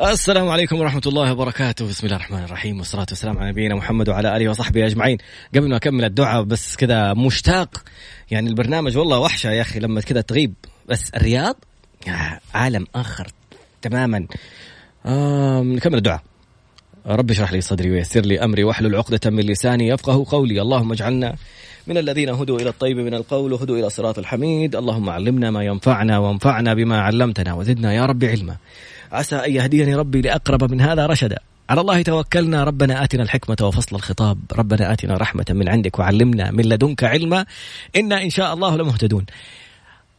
السلام عليكم ورحمة الله وبركاته. بسم الله الرحمن الرحيم والصلاة والسلام على نبينا محمد وعلى آله وصحبه أجمعين. قبل ما أكمل الدعاء بس كذا مشتاق. يعني البرنامج والله وحشة يا أخي لما كذا تغيب. بس الرياض؟ عالم آخر تماما. آه نكمل الدعاء. رب اشرح لي صدري ويسر لي أمري واحلل عقدة من لساني يفقه قولي، اللهم اجعلنا من الذين هدوا إلى الطيب من القول وهدوا إلى صراط الحميد، اللهم علمنا ما ينفعنا وانفعنا بما علمتنا وزدنا يا رب علما. عسى أن يهديني ربي لأقرب من هذا رشدا. على الله توكلنا. ربنا آتنا الحكمة وفصل الخطاب. ربنا آتنا رحمة من عندك وعلمنا من لدنك علما. إنا إن شاء الله لمهتدون.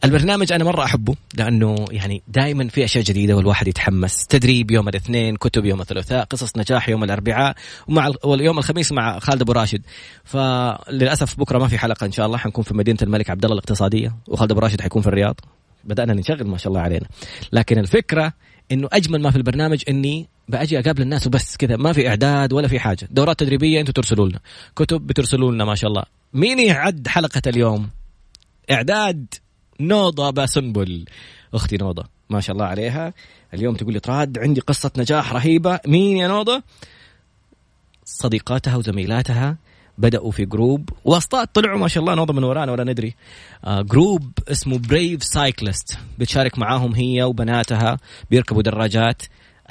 البرنامج أنا مرة أحبه لأنه يعني دائما في أشياء جديدة والواحد يتحمس. تدريب يوم الاثنين كتب يوم الثلاثاء قصص نجاح يوم الأربعاء ومع واليوم الخميس مع خالد أبو راشد. فللأسف بكرة ما في حلقة إن شاء الله. حنكون في مدينة الملك عبد الله الاقتصادية وخالد أبو راشد حيكون في الرياض. بدأنا نشغل ما شاء الله علينا. لكن الفكرة إنه أجمل ما في البرنامج إني بأجي أقابل الناس وبس كذا. ما في إعداد ولا في حاجة. دورات تدريبية أنتم ترسلوا لنا كتب بترسلوا لنا ما شاء الله. مين يعد حلقة اليوم؟ إعداد نوضة باسنبل أختي نوضة ما شاء الله عليها. اليوم تقول لي تراد عندي قصة نجاح رهيبة. مين يا نوضة؟ صديقاتها وزميلاتها. بدأوا في group واتساب طلعوا ما شاء الله نوضة من ورانا ولا ندري. آه group اسمه Brave Cyclist بتشارك معاهم هي وبناتها بيركبوا دراجات.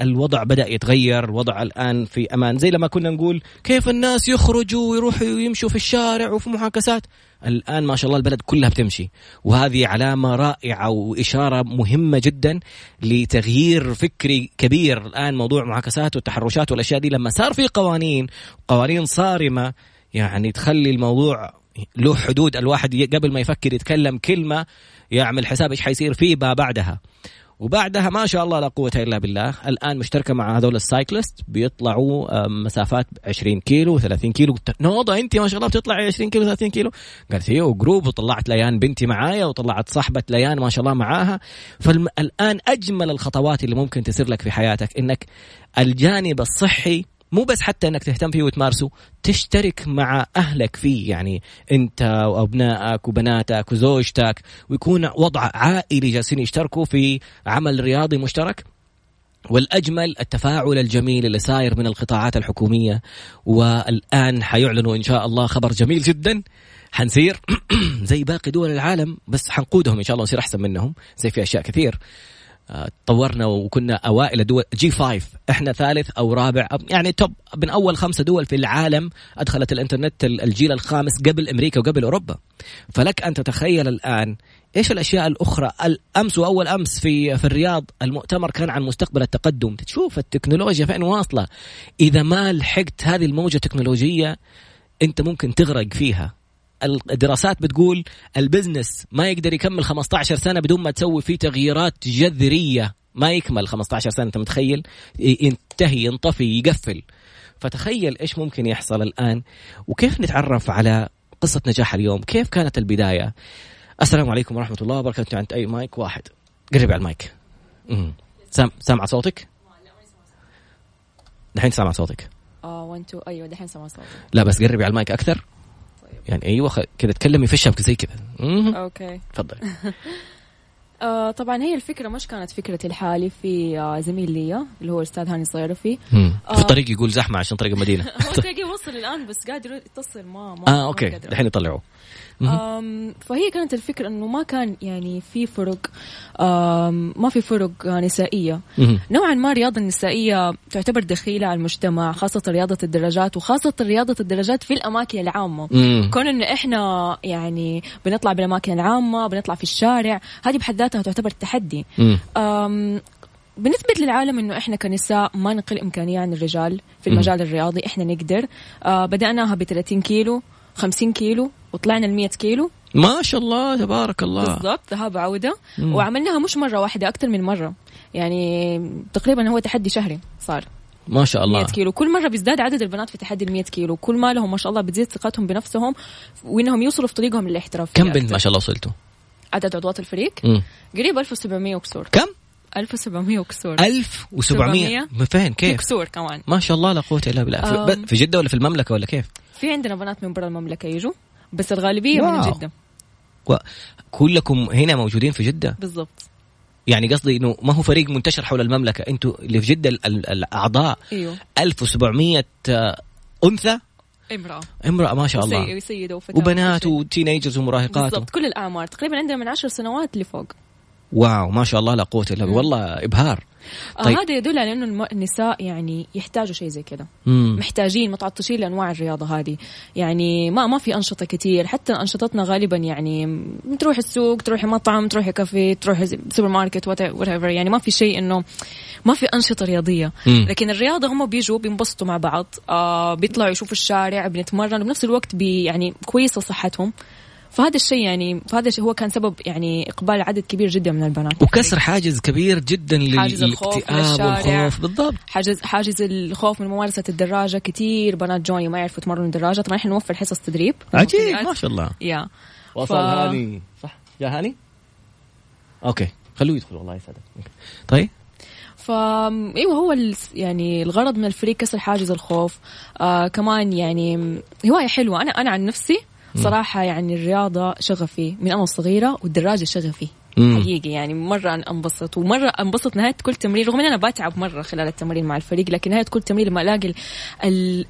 الوضع بدأ يتغير الوضع الآن في أمان. زي لما كنا نقول كيف الناس يخرجوا ويروحوا ويمشوا في الشارع وفي معاكسات؟ الآن ما شاء الله البلد كلها بتمشي. وهذه علامة رائعة وإشارة مهمة جدا لتغيير فكري كبير. الآن موضوع المعاكسات والتحرشات والأشياء دي لما صار في قوانين قوانين صارمة يعني تخلي الموضوع له حدود. الواحد قبل ما يفكر يتكلم كلمة يعمل حساب إيش حيصير فيه بعدها. وبعدها ما شاء الله لا قوة إلا بالله. الآن مشتركة مع هذول ال cyclists بيطلعوا مسافات 20 كيلو 30 كيلو. نوضة أنت ما شاء الله بتطلعي 20 كيلو 30 كيلو. قالت هي و group وطلعت ليان بنتي معايا وطلعت صاحبة ليان ما شاء الله معاها. فالآن أجمل الخطوات اللي ممكن تصير لك في حياتك إنك الجانب الصحي مو بس حتى إنك تهتم فيه وتمارسه تشترك مع أهلك فيه. يعني أنت وأبنائك وبناتك وزوجتك ويكون وضع عائلي جالسين يشتركوا في عمل رياضي مشترك. والأجمل التفاعل الجميل اللي صاير من القطاعات الحكومية. والآن حيعلنوا إن شاء الله خبر جميل جدا. حنصير زي باقي دول العالم بس حنقودهم إن شاء الله ونصير أحسن منهم. زي في أشياء كثير. تطورنا وكنا أوائل دول. جي 5 إحنا ثالث أو رابع. يعني توب من أول خمسة دول في العالم أدخلت الإنترنت الجيل الخامس قبل أمريكا وقبل أوروبا. فلك أن تتخيل الآن إيش الأشياء الأخرى. الأمس وأول أمس في في الرياض المؤتمر كان عن مستقبل التقدم. تشوف التكنولوجيا فين واصلة. إذا ما لحقت هذه الموجة التكنولوجية أنت ممكن تغرق فيها. الدراسات بتقول ال business ما يقدر يكمل 15 سنة بدون ما تسوي فيه تغييرات جذرية. ما يكمل 15 سنة أنت متخيل؟ ينتهي ينطفي يقفل. فتخيل إيش ممكن يحصل الآن؟ وكيف نتعرف على قصة نجاح اليوم؟ كيف كانت البداية؟ السلام عليكم ورحمة الله وبركاته. عند أي مايك؟ واحد. قرب على المايك. سام سامع صوتك؟ دحين سامع صوتك. آه 1 2 أيوه دحين سامع صوتك. لا بس قربي على المايك أكثر. يعني أيوه خ... كذا تكلمي في الشبكه زي كذا okay. تفضلي آه طبعا هي الفكرة مش كانت فكرتي لحالي في آه زميل لي اللي هو الأستاذ هاني الصيرفي آه. في الطريق يقول زحمة عشان طريق المدينة. هو تلاقيه وصل الآن بس قاعد يتصل ما ما آه okay. الحين يطلعوه. فهي كانت الفكرة أنه ما كان يعني في فرق ما في فرق نسائية. نوعا ما الرياضة النسائية تعتبر دخيلة على المجتمع خاصة رياضة الدراجات وخاصة رياضة الدراجات في الأماكن العامة. كون أنه إحنا يعني بنطلع بالأماكن العامة بنطلع في الشارع هذه بحد ذاتها تعتبر تحدي. بنثبت للعالم إنه إحنا كنساء ما نقل إمكانية عن الرجال في المجال الرياضي إحنا نقدر. آه بدأناها ب 30 كيلو 50 كيلو وطلعنا ال 100 كيلو. ما شاء الله تبارك الله. بالضبط ذهاب عودة. مم. وعملناها مش مرة واحدة أكثر من مرة. يعني تقريبا هو تحدي شهري صار. ما شاء الله. 100 كيلو. كل مرة بيزداد عدد البنات في تحدي ال 100 كيلو. كل ما لهم ما شاء الله بتزيد ثقتهم بنفسهم وإنهم يوصلوا في طريقهم للاحتراف كم بنت ما شاء الله وصلتوا؟ عدد عضوات الفريق؟ مم. قريب 1700 وكسور كم؟ 1700 وكسور 1700 من فين؟ كيف؟ وكسور كمان. ما شاء الله لا قوة إلا بالله. في, في جدة ولا في المملكة ولا كيف؟ في عندنا بنات من برا المملكة يجوا. بس الغالبية واو. من جدة. و... كلكم هنا موجودين في جدة؟ بالضبط. يعني قصدي إنه ما هو فريق منتشر حول المملكة أنتوا اللي في جدة الأعضاء. أيوه. 1700 أنثى؟ امرأة. امرأة ما شاء الله. وسيدة وفتاة وبنات و teenagers ومراهقات. بالضبط كل الأعمار. تقريبا عندنا من عشر سنوات لفوق wow ما شاء الله لا قوة إلا والله إبهار. آه، طيب. هذا يدل على إنه النساء يعني يحتاجوا شيء زي كذا. محتاجين متعطشين لأنواع الرياضة هذه. يعني ما ما في أنشطة كثير حتى أنشطتنا غالبا يعني تروح السوق تروحي مطعم تروحي كافيه تروحي سوبر ماركت وات يعني ما في شيء إنه ما في أنشطة رياضية. مم. لكن الرياضة هم بيجوا بينبسطوا مع بعض. آه بيطلعوا يشوفوا الشارع بنتمرن. وبنفس الوقت بي يعني كويسة صحتهم. فهذا الشيء يعني فهذا الشيء هو كان سبب يعني إقبال عدد كبير جدا من البنات. وكسر حاجز كبير جدا للاكتئاب والخوف. بالضبط. حاجز حاجز الخوف من ممارسة الدراجة كثير بنات جوني ما يعرفوا يتمرنوا الدراجه طبعا إحنا نوفر حصص تدريب. عجيب ما شاء الله. يا. وصل ف... هاني. صح جاء هاني؟ أوكي خلوه يدخل الله يسعدك. طيب. فا أيوه هو يعني الغرض من الفريق كسر حاجز الخوف. آه كمان يعني هواية حلوة. أنا أنا عن نفسي صراحة يعني الرياضة شغفي من أنا صغيرة والدراجة شغفي حقيقي يعني مرة انبسط ومرة انبسط نهاية كل تمرين رغم ان أنا بتعب مرة خلال التمرين مع الفريق لكن نهاية كل تمرين لما ألاقي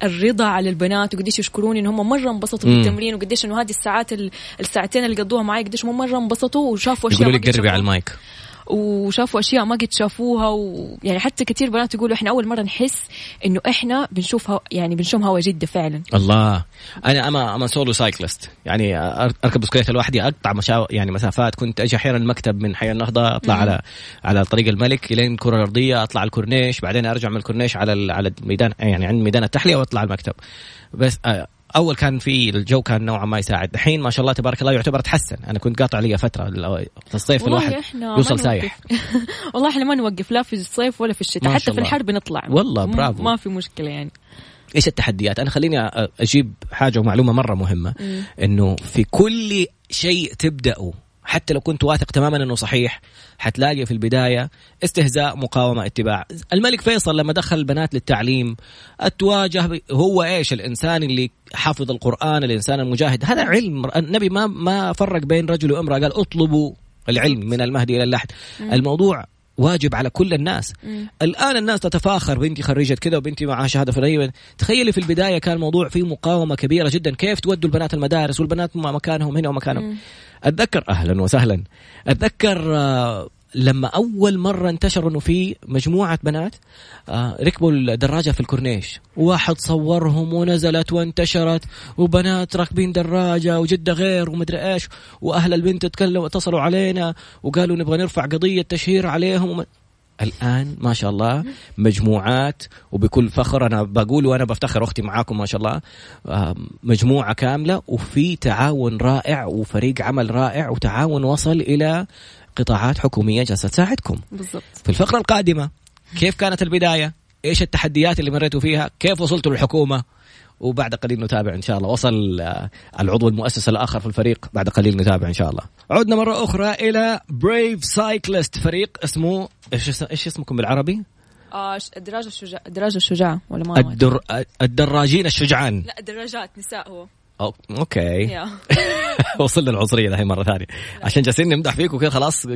الرضا على البنات وقديش يشكروني إن هم مرة انبسطوا بالتمرين وقديش إنه هذه الساعات الساعتين اللي قضوها معي قديش هم مرة انبسطوا وشافوا أشياء يقولوا لك قربي على المايك. وشافوا أشياء ما قد شافوها ويعني حتى كثير بنات يقولوا إحنا أول مرة نحس إنه إحنا بنشوف يعني بنشم هوا جده فعلا. الله. أنا I'm a I'm a solo cyclist يعني أركب بسكليته لوحدي أقطع مشاوير يعني مسافات. كنت أجي أحيانا المكتب من حي النهضة أطلع مم. على على طريق الملك لين الكره الارضيه أطلع الكورنيش بعدين أرجع من الكورنيش على على الميدان يعني عند ميدان التحلية وأطلع المكتب. بس آه، أول كان في الجو كان نوعا ما يساعد. الحين ما شاء الله تبارك الله يعتبر تحسن. أنا كنت قاطع لي فترة في الصيف الواحد يوصل سايح. والله إحنا ما نوقف لا في الصيف ولا في الشتاء. حتى في الحر بنطلع. والله برافو. ما في مشكلة يعني. إيش التحديات؟ أنا خليني أجيب حاجة ومعلومة مرة مهمة. إنه في كل شيء تبدأه حتى لو كنت واثق تماما إنه صحيح حتلاقي في البداية استهزاء مقاومة اتباع. الملك فيصل لما دخل البنات للتعليم اتواجه هو إيش؟ الإنسان اللي حافظ القرآن الإنسان المجاهد. هذا علم. النبي ما ما فرق بين رجل وامرأة. قال اطلبوا العلم من المهدي إلى اللحد. الموضوع واجب على كل الناس. مم. الآن الناس تتفاخر. بنتي خريجة كذا وبنتي معها شهادة فنيه تخيلي في البداية كان الموضوع فيه مقاومة كبيرة جدا. كيف تودوا البنات المدارس؟ والبنات مكانهم هنا ومكانهم. مم. أتذكر أهلا وسهلا. أتذكر آه، لما أول مرة انتشر انه في مجموعة بنات آه، ركبوا الدراجة في الكورنيش. واحد صورهم ونزلت وانتشرت وبنات راكبين دراجة وجدة غير ومدري إيش وأهل البنت تكلموا اتصلوا علينا وقالوا نبغى نرفع قضية تشهير عليهم. الآن ما شاء الله مجموعات وبكل فخر أنا بقول وأنا بفتخر أختي معاكم ما شاء الله مجموعة كاملة وفي تعاون رائع وفريق عمل رائع وتعاون وصل إلى قطاعات حكومية جالسة تساعدكم. بالضبط. في الفقرة القادمة كيف كانت البداية؟ إيش التحديات اللي مريتوا فيها؟ كيف وصلتوا للحكومة؟ وبعد قليل نتابع إن شاء الله. وصل آه، العضو المؤسس الآخر في الفريق. بعد قليل نتابع إن شاء الله. عدنا مرة أخرى إلى Brave Cyclist فريق اسمه إيش إيش اسمكم بالعربي؟ آه الدراجة الشجاع الدراجة الشجاعة ولا ما الدر... الدراجين الشجعان. لا الدراجات نساء هو. أوكي. وصلنا العنصريه الحين مرة ثانية. عشان جالسين نمدح فيك وكذا خلاص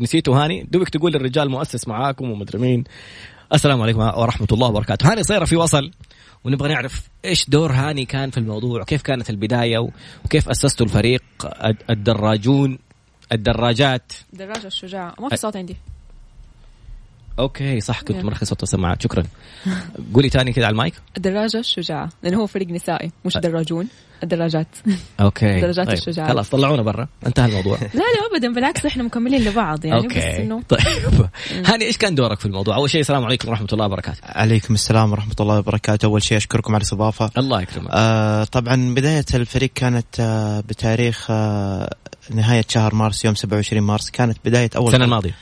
نسيتوا هاني. دوبك تقول للرجال مؤسس معاكم ومدري مين. السلام عليكم ورحمة الله وبركاته. هاني صايره في وصل ونبغى نعرف إيش دور هاني كان في الموضوع وكيف كانت البداية وكيف اسستوا الفريق الدراجون الدراجات. الدراجه الشجاعه ما في صوت عندي. أوكي صح كنت مرخص صوت السماعات شكرا. قولي تاني كذا على المايك. الدراجة الشجاعة لأنه هو فريق نسائي مش دراجون الدراجات. okay. الدراجات طيب. الشجاعة. خلاص طلعونا برا. انتهى الموضوع. لا لا ابدا بالعكس إحنا مكملين لبعض يعني okay. بس إنه... طيب. هاني إيش كان دورك في الموضوع؟ أول شيء السلام عليكم ورحمة الله وبركاته. عليكم السلام ورحمة الله وبركاته. أول شيء أشكركم على الاستضافة. الله يكرمك. آه طبعا بداية الفريق كانت آه بتاريخ آه نهاية شهر مارس يوم 27 مارس. كانت بداية أول السنة الماضية.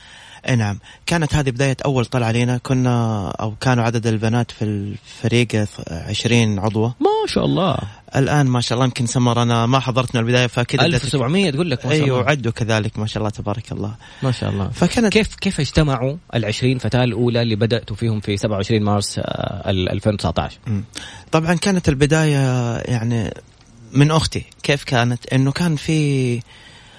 نعم. كانت هذه بداية أول طلعة علينا كنا أو كانوا عدد البنات في الفريق 20 عضوة. ما شاء الله. الآن ما شاء الله يمكن سمر أنا ما حضرت من البداية فكذا 1700 تقول لك ما شاء أيوه وعدوا كذلك ما شاء الله تبارك الله. ما شاء الله. فكانت كيف كيف اجتمعوا ال 20 فتاة الأولى اللي بدأتوا فيهم في 27 مارس 2019 طبعا كانت البداية يعني من أختي. كيف كانت؟ إنه كان في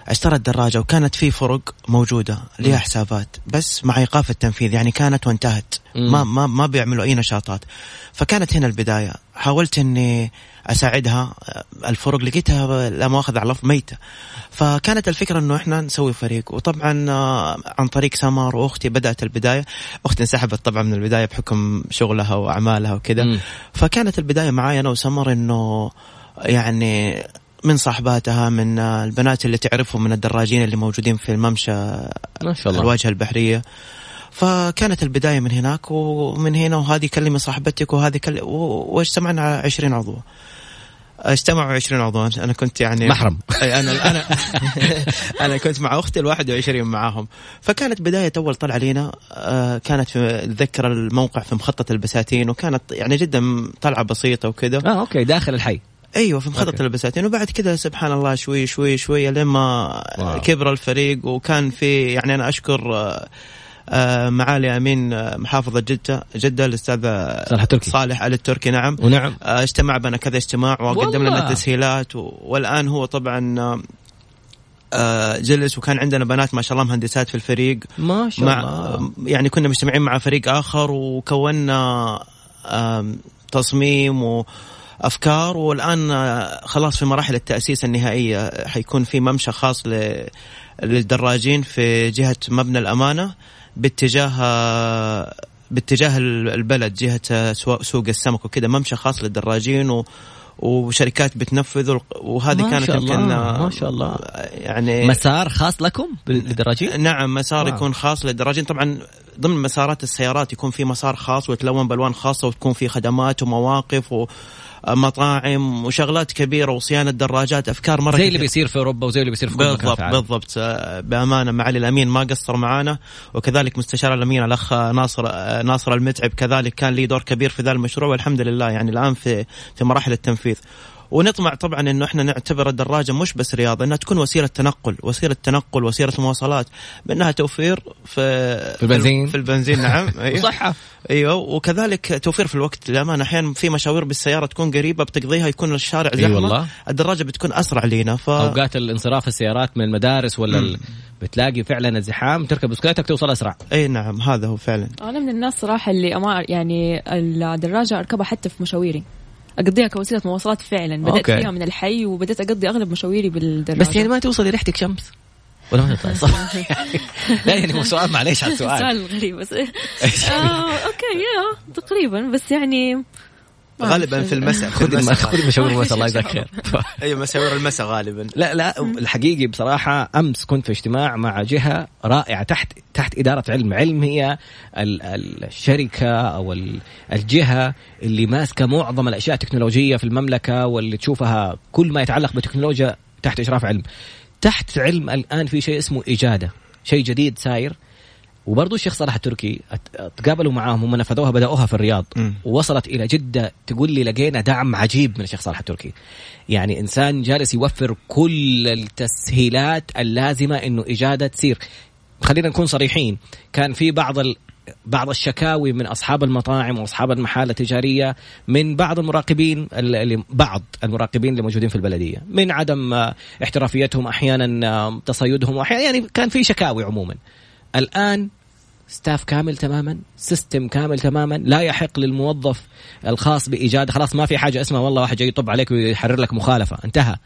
اشترى الدراجة وكانت في فرق موجودة لها حسابات بس مع إيقاف التنفيذ يعني كانت وانتهت. ما ما ما بيعملوا أي نشاطات. فكانت هنا البداية. حاولت إني أساعدها الفرق لقيتها لا مؤاخذة على ميتة. فكانت الفكرة إنه إحنا نسوي فريق. وطبعا آه، عن طريق سمر وأختي بدأت البداية. أختي انسحبت طبعا من البداية بحكم شغلها وأعمالها وكذا. فكانت البداية معايا أنا وسمر إنه يعني من صاحباتها من البنات اللي تعرفهم من الدراجين اللي موجودين في الممشى ما شاء الله. الواجهة البحرية. فكانت البداية من هناك ومن هنا وهذه كلمي صاحبتك وهذه كلمة واجتمعنا على 20 عضو. اجتمعوا 20 عضو. أنا كنت يعني محرم. أنا أنا أنا كنت مع أختي ال 21 معاهم. فكانت بداية أول طلعة لينا. آه، كانت في اتذكر الموقع في مخطط البساتين وكانت يعني جدا طلعة بسيطة وكذا. آه أوكي داخل الحي. أيوه في مخطط البساتين وبعد كذا سبحان الله شوي شوي شوي لما كبر الفريق وكان في يعني أنا أشكر آه، آه، معالي أمين آه، محافظة جدة جدة الاستاذ صالح التركي. صالح علي التركي نعم. ونعم. اجتمع بنا كذا اجتماع وقدم لنا تسهيلات والآن هو طبعا جلس وكان عندنا بنات ما شاء الله مهندسات في الفريق. ما شاء مع الله. يعني كنا مجتمعين مع فريق آخر وكونا تصميم و أفكار والآن خلاص في مراحل التأسيس النهائية حيكون في ممشى خاص للدراجين في جهة مبنى الأمانة باتجاه باتجاه البلد جهة سوق السمك وكذا ممشى خاص للدراجين و وشركات بتنفذ وهذه ما كانت شاء يمكن الله ما شاء الله يعني مسار خاص لكم للدراجين؟ نعم مسار wow. يكون خاص للدراجين طبعا ضمن مسارات السيارات يكون في مسار خاص ويتلون بألوان خاصة وتكون في خدمات ومواقف و مطاعم وشغلات كبيرة وصيانة دراجات أفكار مرة زي اللي بيصير في أوروبا وزي اللي بيصير في كل بالضبط بالضبط. آه، بأمانة معالي الأمين ما قصر معانا وكذلك مستشار الأمين الأخ ناصر آه، ناصر المتعب كذلك كان لي دور كبير في ذا المشروع والحمد لله يعني الآن في في مراحل التنفيذ. ونطمع طبعا إنه إحنا نعتبر الدراجة مش بس رياضة إنها تكون وسيلة تنقل وسيلة تنقل وسيلة مواصلات بأنها توفير في في البنزين. في البنزين نعم. أيوه. صحة. أيوه وكذلك توفير في الوقت. للأمانة أحيانا في مشاوير بالسيارة تكون قريبة بتقضيها يكون الشارع زحمة. أي والله. الدراجة بتكون أسرع لينا ف... أوقات الانصراف السيارات من المدارس ولا ال... بتلاقي فعلا الزحام تركب بسكليتك توصل أسرع. أي نعم هذا هو فعلا. أنا من الناس صراحة اللي أما يعني الدراجة أركبها حتى في مشاويري. أقضيها كوسيلة مواصلات فعلا. بدأت أوكي. فيها من الحي وبدأت أقضي أغلب مشاويري بالدراجة. بس يعني ما توصلي ريحتك شمس؟ ولا ما تطلع صح. لا يعني هو سؤال معليش على السؤال سؤال غريب. بس. آه أوكي يا تقريبا. بس يعني غالبا في المساء خذ خذ مشاوير المساء. الله يجزاك خير أيوه مشاوير المساء غالبا. لا لا الحقيقي بصراحة أمس كنت في اجتماع مع جهة رائعة تحت تحت إدارة علم. علم هي الشركة أو الجهة اللي ماسكة معظم الأشياء التكنولوجية في المملكة واللي تشوفها كل ما يتعلق بالتكنولوجيا تحت إشراف علم. تحت علم الآن في شيء اسمه إجادة. شيء جديد ساير. وبرضه الشيخ صلاح التركي تقابلوا معاهم هم نفذوها بدأوها في الرياض. م. ووصلت إلى جدة تقول لي لقينا دعم عجيب من الشيخ صلاح التركي. يعني إنسان جالس يوفر كل التسهيلات اللازمة إنه إجادة تصير خلينا نكون صريحين كان في بعض ال... بعض الشكاوي من أصحاب المطاعم وأصحاب المحال التجارية من بعض المراقبين اللي بعض المراقبين اللي موجودين في البلدية من عدم احترافيتهم أحيانا تصيدهم وأحيانا يعني كان في شكاوي عموما. الآن staff كامل تماما system كامل تماما لا يحق للموظف الخاص بإجادة خلاص ما في حاجة اسمها والله واحد جاي يطب عليك ويحرر لك مخالفة انتهى.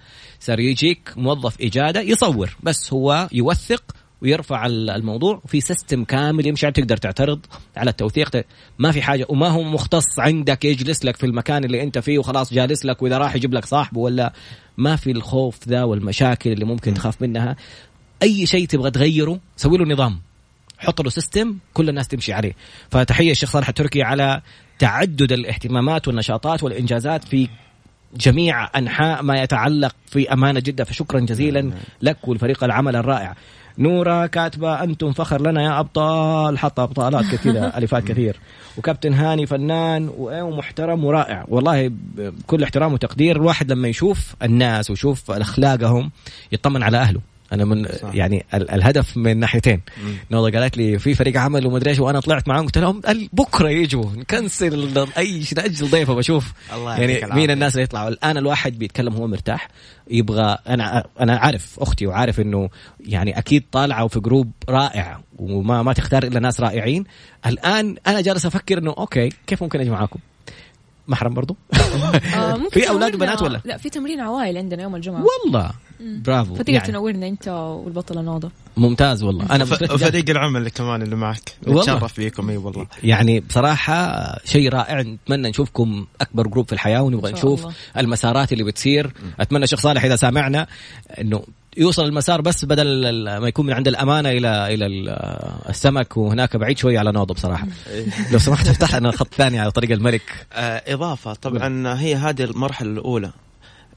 صار يجيك موظف إجادة يصور بس هو يوثق ويرفع الموضوع في system كامل يمشي تقدر تعترض على التوثيق ما في حاجة وما هو مختص عندك يجلس لك في المكان اللي أنت فيه وخلاص جالس لك وإذا راح يجيب لك صاحبه ولا. ما في الخوف ذا والمشاكل اللي ممكن تخاف منها. أي شيء تبغى تغيره سوي له نظام. حط له system كل الناس تمشي عليه. فتحية الشيخ صالح التركي على تعدد الاهتمامات والنشاطات والإنجازات في جميع أنحاء ما يتعلق في أمانة جدة. فشكرا جزيلا لك ولفريق العمل الرائع. نورا كاتبة أنتم فخر لنا يا أبطال. حط أبطالات كذا ألفات كثير. وكابتن هاني فنان ومحترم ورائع. والله بكل احترام وتقدير الواحد لما يشوف الناس ويشوف أخلاقهم يطمن على أهله. أنا من صح. يعني ال الهدف من ناحيتين. نوضه قالت لي في فريق عمل وما إيش وأنا طلعت معاهم قلت لهم بكرة يجوا نكنسل أي شيء نأجل ضيفة بشوف. الله يعني مين الناس اللي يطلعوا؟ الآن الواحد بيتكلم هو مرتاح يبغى أنا أنا عارف أختي وعارف إنه يعني أكيد طالعة في group رائع وما ما تختار إلا ناس رائعين. الآن أنا جالس أفكر إنه okay كيف ممكن أجي معاكم؟ محرم برضو؟ آه في أولاد وبنات ولا؟ لا في تمرين عوائل عندنا يوم الجمعة. والله. برافو. فتقدر يعني. تنورنا أنت والبطلة نوضة. ممتاز والله. أنا وفريق العمل كمان اللي معك. نتشرف فيكم أي والله. يعني بصراحة شيء رائع. نتمنى نشوفكم أكبر group في الحياة ونبغى نشوف الله. المسارات اللي بتصير. أتمنى شيخ صالح إذا سامعنا إنه يوصل المسار بس بدل ما يكون من عند الأمانة إلى إلى السمك وهناك بعيد شوي على نوضه بصراحة. لو سمحت افتح لنا خط ثاني على طريق الملك. آه إضافة طبعا هي هذه المرحلة الأولى.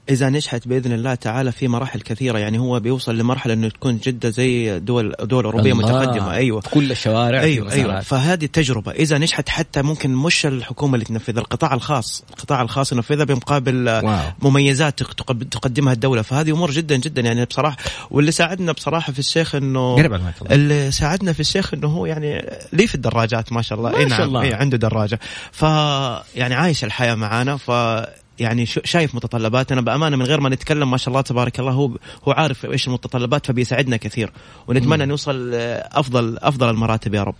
إذا نجحت بإذن الله تعالى في مراحل كثيرة يعني هو بيوصل لمرحلة إنه تكون جدة زي دول دول أوروبية متقدمة. أيوه. كل الشوارع أيوه أيوه. فهذه تجربه إذا نجحت حتى ممكن مش الحكومة اللي تنفذها القطاع الخاص القطاع الخاص ينفذها بمقابل واو. مميزات تقدمها الدولة. فهذه أمور جدا جدا. يعني بصراحة واللي ساعدنا بصراحة في الشيخ إنه اللي ساعدنا في الشيخ إنه هو يعني لي في الدراجات ما شاء الله. ما شاء نعم. الله. إيه عنده دراجة. ف يعني عايش الحياة معانا ف يعني شايف متطلباتنا. بأمانة من غير ما نتكلم ما شاء الله تبارك الله هو هو عارف إيش المتطلبات فبيساعدنا كثير. ونتمنى نوصل افضل أفضل المراتب يا رب.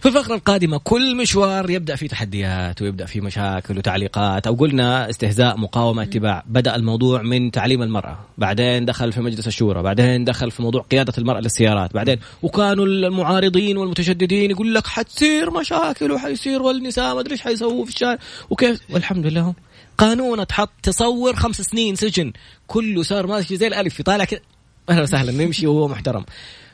في الفقرة القادمة كل مشوار يبدأ فيه تحديات ويبدأ فيه مشاكل وتعليقات أو قلنا استهزاء مقاومة اتباع. بدأ الموضوع من تعليم المرأة بعدين دخل في مجلس الشورى بعدين دخل في موضوع قيادة المرأة للسيارات بعدين وكانوا المعارضين والمتشددين يقول لك حتصير مشاكل وحيصير والنساء ما أدري إيش حيسووا في الشارع وكيف؟ والحمد لله قانون اتحط تصور خمس سنين سجن. كله صار ماشي زي الألف يطالع كذا أهلا وسهلا نمشي وهو محترم.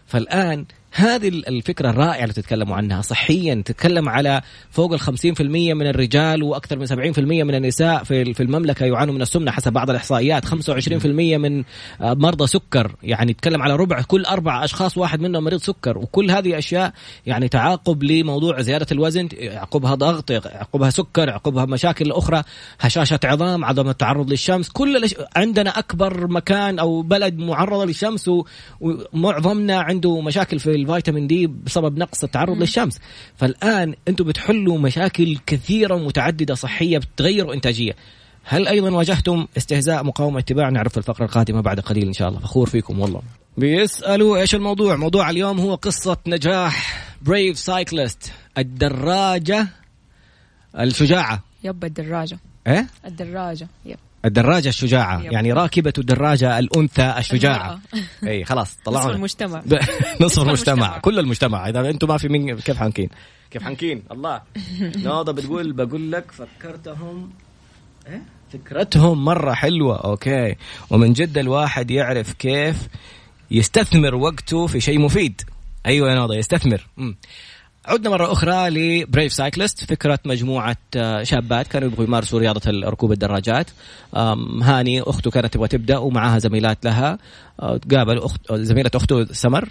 فالآن هذه الفكرة الرائعة اللي تتكلموا عنها. صحيا تتكلم على فوق ال 50% من الرجال وأكثر من 70% من النساء في المملكة يعانوا من السمنة حسب بعض الإحصائيات. 25% من آه، مرضى سكر. يعني تتكلم على ربع كل أربع أشخاص واحد منهم مريض سكر. وكل هذه أشياء يعني تعاقب لموضوع زيادة الوزن. يعقبها ضغط يعقبها سكر يعقبها مشاكل أخرى هشاشة عظام عدم التعرض للشمس. كل عندنا أكبر مكان أو بلد معرضة للشمس ومعظمنا عنده مشاكل في الفيتامين دي بسبب نقص التعرض للشمس. فالآن أنتم بتحلوا مشاكل كثيرة ومتعدده صحية بتغيروا إنتاجية. هل أيضا واجهتم استهزاء مقاومة اتباع؟ نعرف في الفقرة القادمة بعد قليل إن شاء الله. فخور فيكم والله. بيسألوا إيش الموضوع؟ موضوع اليوم هو قصة نجاح بريف سايكلست الدراجة الشجاعة. يب الدراجة. إيه؟ الدراجة يب. الدراجة الشجاعة. يب. يعني راكبة الدراجة الأنثى الشجاعة. أي خلاص طلعوا نصف المجتمع. نصف المجتمع. كل المجتمع. إذا أنتم ما في من كيف حنكين؟ كيف حنكين؟ الله. نوضة بتقول بقول لك فكرتهم إيه؟ فكرتهم مرة حلوة. أوكي. ومن جد الواحد يعرف كيف يستثمر وقته في شيء مفيد. أيوة يا نوضة يستثمر. مم. عدنا مرة أخرى ل Brave Cyclist فكرة مجموعة آه، شابات كانوا يبغوا يمارسوا رياضة ركوب الدراجات. هاني أخته كانت تبغى تبدأ ومعها زميلات لها. آه، تقابل أخت زميلة أخته سمر.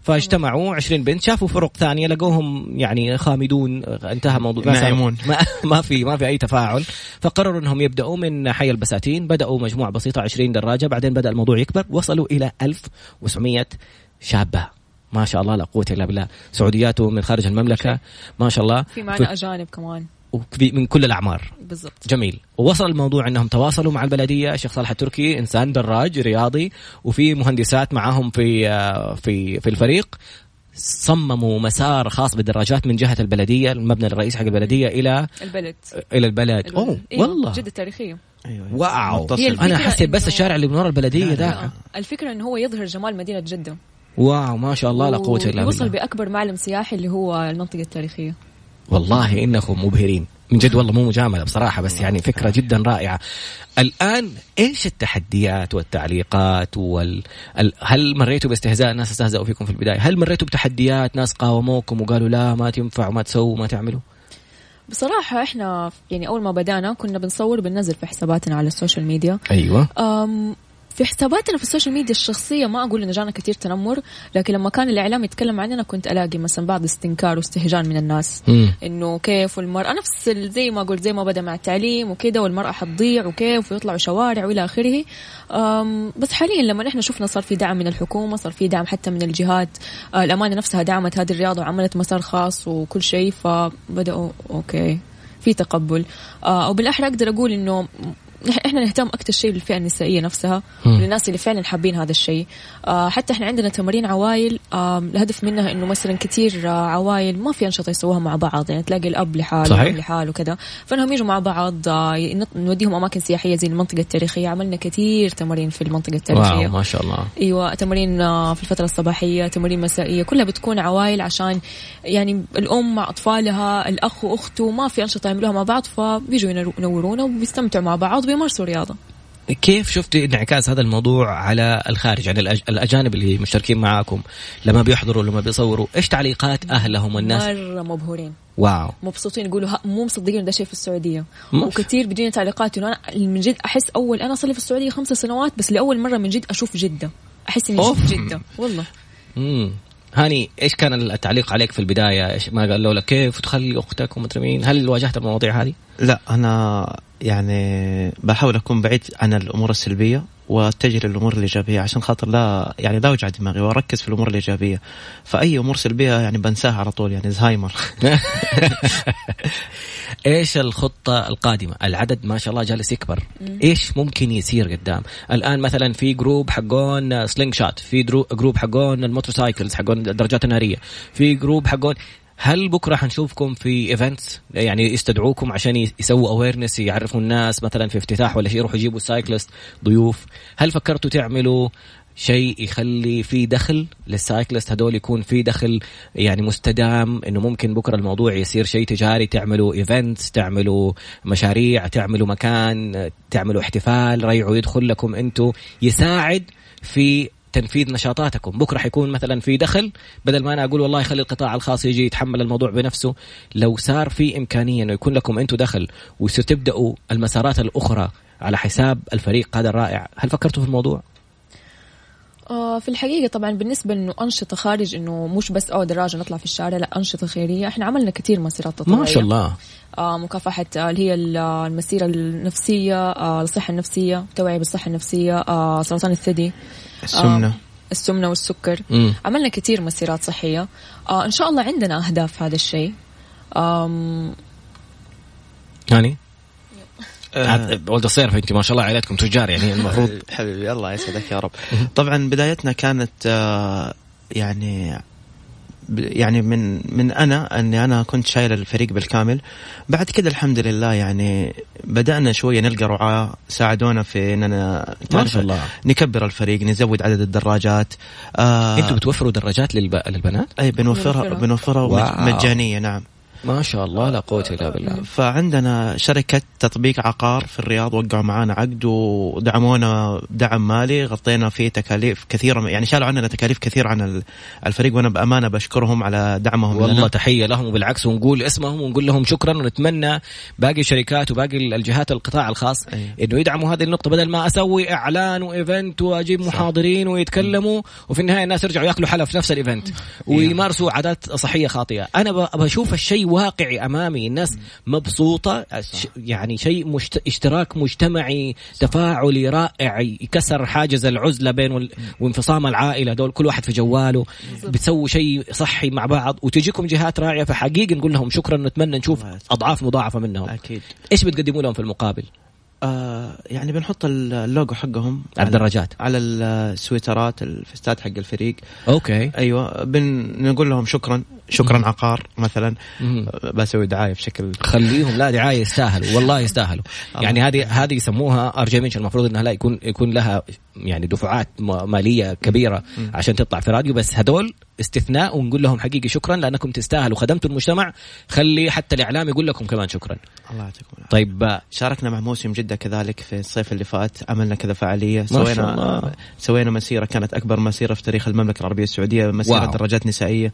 فاجتمعوا 20 بنت شافوا فرق ثانية لقوهم يعني خامدون. انتهى موضوع. نائمون ما, ما في ما في أي تفاعل. فقرروا أنهم يبدأوا من حي البساتين. بدأوا مجموعة بسيطة 20 دراجة. بعدين بدأ الموضوع يكبر وصلوا إلى 1700 شابة. ما شاء الله لا قوة إلا بالله. سعودياته من خارج المملكة ما شاء الله. في معنا أجانب كمان. من كل الأعمار. بالضبط. جميل. ووصل الموضوع إنهم تواصلوا مع البلدية الشيخ صالح التركي إنسان دراج رياضي وفي مهندسات معاهم في آه، في في الفريق. صمموا مسار خاص بالدراجات من جهة البلدية المبنى الرئيسي حق البلدية إلى البلد. إلى البلد, البلد. أوه إيه والله. جدة تاريخية. أيوة, أيوة. واو. أنا حسيت بس الشارع اللي من ورا البلدية ده. الفكرة إنه هو يظهر جمال مدينة جدة. واو ما شاء الله لا قوة إلا بالله. وصل بأكبر معلم سياحي اللي هو المنطقة التاريخية. والله إنكم مبهرين. من جد والله مو مجاملة بصراحة بس يعني فكرة جدا رائعة. الآن إيش التحديات والتعليقات وال هل مريتوا باستهزاء؟ ناس استهزأوا فيكم في البداية. هل مريتوا بتحديات؟ ناس قاوموكم وقالوا لا ما تنفع وما تسووا وما تعملوا؟ بصراحة إحنا يعني أول ما بدأنا كنا بنصور بننزل في حساباتنا على ال social media. أيوة. في حساباتنا في ال social media الشخصية ما أقول إنه جانا كثير تنمر لكن لما كان الإعلام يتكلم عننا كنت ألاقي مثلا بعض استنكار واستهجان من الناس. إنه كيف والمرأة نفس زي ما قلت زي ما بدأ مع التعليم وكذا والمرأة حتضيع وكيف ويطلعوا شوارع وإلى آخره. بس حاليا لما إحنا شفنا صار في دعم من الحكومة صار في دعم حتى من الجهات. آه، الأمانة نفسها دعمت هذه الرياضة وعملت مسار خاص وكل شيء فبدأوا okay في تقبل. آه، أو بالاحرى أقدر أقول إنه إحنا نهتم أكثر شيء بالفئة النسائية نفسها وللناس اللي فعلا حابين هذا الشيء. آه حتى إحنا عندنا تمارين عوائل آه الهدف منها إنه مثلا كثير آه عوائل ما في أنشطة يسووها مع بعض يعني تلاقي الأب لحاله صحيح. لحاله وكذا. فإنهم يجوا مع بعض آه نوديهم أماكن سياحية زي المنطقة التاريخية. عملنا كثير تمارين في المنطقة التاريخية. wow ما شاء الله. أيوه تمارين آه في الفترة الصباحية تمارين مسائية. كلها بتكون عوائل عشان يعني الأم مع أطفالها الأخ وأخته ما في أنشطة يعملوها مع بعض فبيجوا ينورونا وبيستمتعوا مع بعض بيمارسوا رياضه كيف شفتي انعكاس هذا الموضوع على الخارج يعني الأجانب اللي مشتركين معاكم؟ لما بيحضروا لما بيصوروا إيش تعليقات أهلهم والناس؟ مرة مبهورين. واو. مبسوطين يقولوا مو مصدقين ده شيء في السعودية. وكثير بيجيني تعليقات إنه أنا من جد أحس أول أنا صار لي في السعودية خمس سنوات بس لأول مرة من جد أشوف جدة. أحس إني شفت جدة والله. هاني إيش كان التعليق عليك في البداية؟ إيش ما قالوا لك كيف تخلي أختك ومدري مين؟ هل واجهت المواضيع هذه؟ لا أنا يعني بحاول أكون بعيد عن الأمور السلبية. واتجه للأمور الإيجابية. عشان خاطر لا يعني لا أوجع دماغي وأركز في الأمور الإيجابية. فأي أمور سلبية يعني بنساها على طول يعني زهايمر. إيش الخطة القادمة؟ العدد ما شاء الله جالس يكبر. إيش ممكن يصير قدام؟ الآن مثلا في group حقون slingshot في group حقون ال motorcycles حقون الدراجات النارية في group حقون هل بكرة حنشوفكم في events يعني يستدعوكم عشان يسووا awareness يعرفوا الناس مثلا في افتتاح ولا شيء يروحوا يجيبوا cyclist ضيوف. هل فكرتوا تعملوا شيء يخلي في دخل لل cyclist هدول يكون في دخل يعني مستدام إنه ممكن بكرة الموضوع يصير شيء تجاري. تعملوا events تعملوا مشاريع تعملوا مكان تعملوا احتفال ريعوا يدخل لكم أنتم يساعد في تنفيذ نشاطاتكم. بكرة حيكون مثلا في دخل بدل ما أنا أقول والله خلي القطاع الخاص يجي يتحمل الموضوع بنفسه لو صار في إمكانية إنه يكون لكم أنتم دخل وتبداوا المسارات الأخرى على حساب الفريق هذا الرائع هل فكرتوا في الموضوع؟ آه في الحقيقة طبعا بالنسبة انه أنشطة خارج إنه مش بس أو دراجة نطلع في الشارع لا أنشطة خيرية. إحنا عملنا كثير مسيرات تطوعية. ما شاء الله. آه مكافحة آه اللي هي المسيرة النفسية الصحة النفسية توعية بالصحة النفسية سرطان الثدي. السمنة. آه السمنة والسكر. مم. عملنا كثير مسيرات صحية. آه إن شاء الله عندنا أهداف هذا الشيء. يعني آه ولد الصيرف انت ما شاء الله عائلتكم تجار يعني المفروض. حبيبي الله يسعدك يا رب. طبعا بدايتنا كانت آه يعني يعني من من أنا أني أنا كنت شايل الفريق بالكامل. بعد كده الحمد لله يعني بدأنا شوية نلقى رعاة ساعدونا في إننا ما شاء الله. نكبر الفريق نزود عدد الدراجات. آه أنتم بتوفروا دراجات للب... للبنات؟ أي بنوفرها بنوفرها. مجانية نعم. ما شاء الله لا قوة إلا بالله فعندنا شركة تطبيق عقار في الرياض وقعوا معنا عقد ودعمونا دعم مالي غطينا فيه تكاليف كثيرة يعني شالوا عننا تكاليف كثير عن الفريق وأنا بأمانة بشكرهم على دعمهم والله لنا. تحية لهم وبالعكس ونقول اسمهم ونقول لهم شكرا ونتمنى باقي الشركات وباقي الجهات القطاع الخاص أيه. إنه يدعموا هذه النقطة بدل ما أسوي إعلان و event وأجيب. محاضرين ويتكلموا وفي النهاية الناس يرجعوا يأكلوا حلا في نفس ال event ويمارسوا عادات صحية خاطئة أنا بشوف الشيء واقعي أمامي الناس مبسوطة يعني شيء مشت... اشتراك مجتمعي تفاعلي رائع يكسر حاجز العزلة بين وانفصام العائلة دول كل واحد في جواله بتسووا شيء صحي مع بعض وتجيكم جهات راعية فحقيقي نقول لهم شكرا نتمنى نشوف أضعاف مضاعفة منهم. أكيد. إيش بتقدموا لهم في المقابل؟ آه يعني بنحط اللوجو حقهم على الدراجات على السويترات الفستات حق الفريق. okay. أيوه بنقول لهم شكرا. شكرا عقار مثلا. بسوي دعاية بشكل خليهم. لا دعاية يستاهلوا. والله يستاهلوا. يعني هذه هذه يسموها ار المفروض إنها لا يكون يكون لها يعني دفعات مالية كبيرة عشان تطلع في راديو بس هدول استثناء ونقول لهم حقيقي شكرا لأنكم تستاهلوا. خدمتوا المجتمع. خلي حتى الإعلام يقول لكم كمان شكرا. الله يعطيكم طيب شاركنا مع موسم جدة كذلك في الصيف اللي فات. عملنا كذا فعالية. سوينا سوينا مسيرة كانت أكبر مسيرة في تاريخ المملكة العربية السعودية مسيرة wow. دراجات نسائية.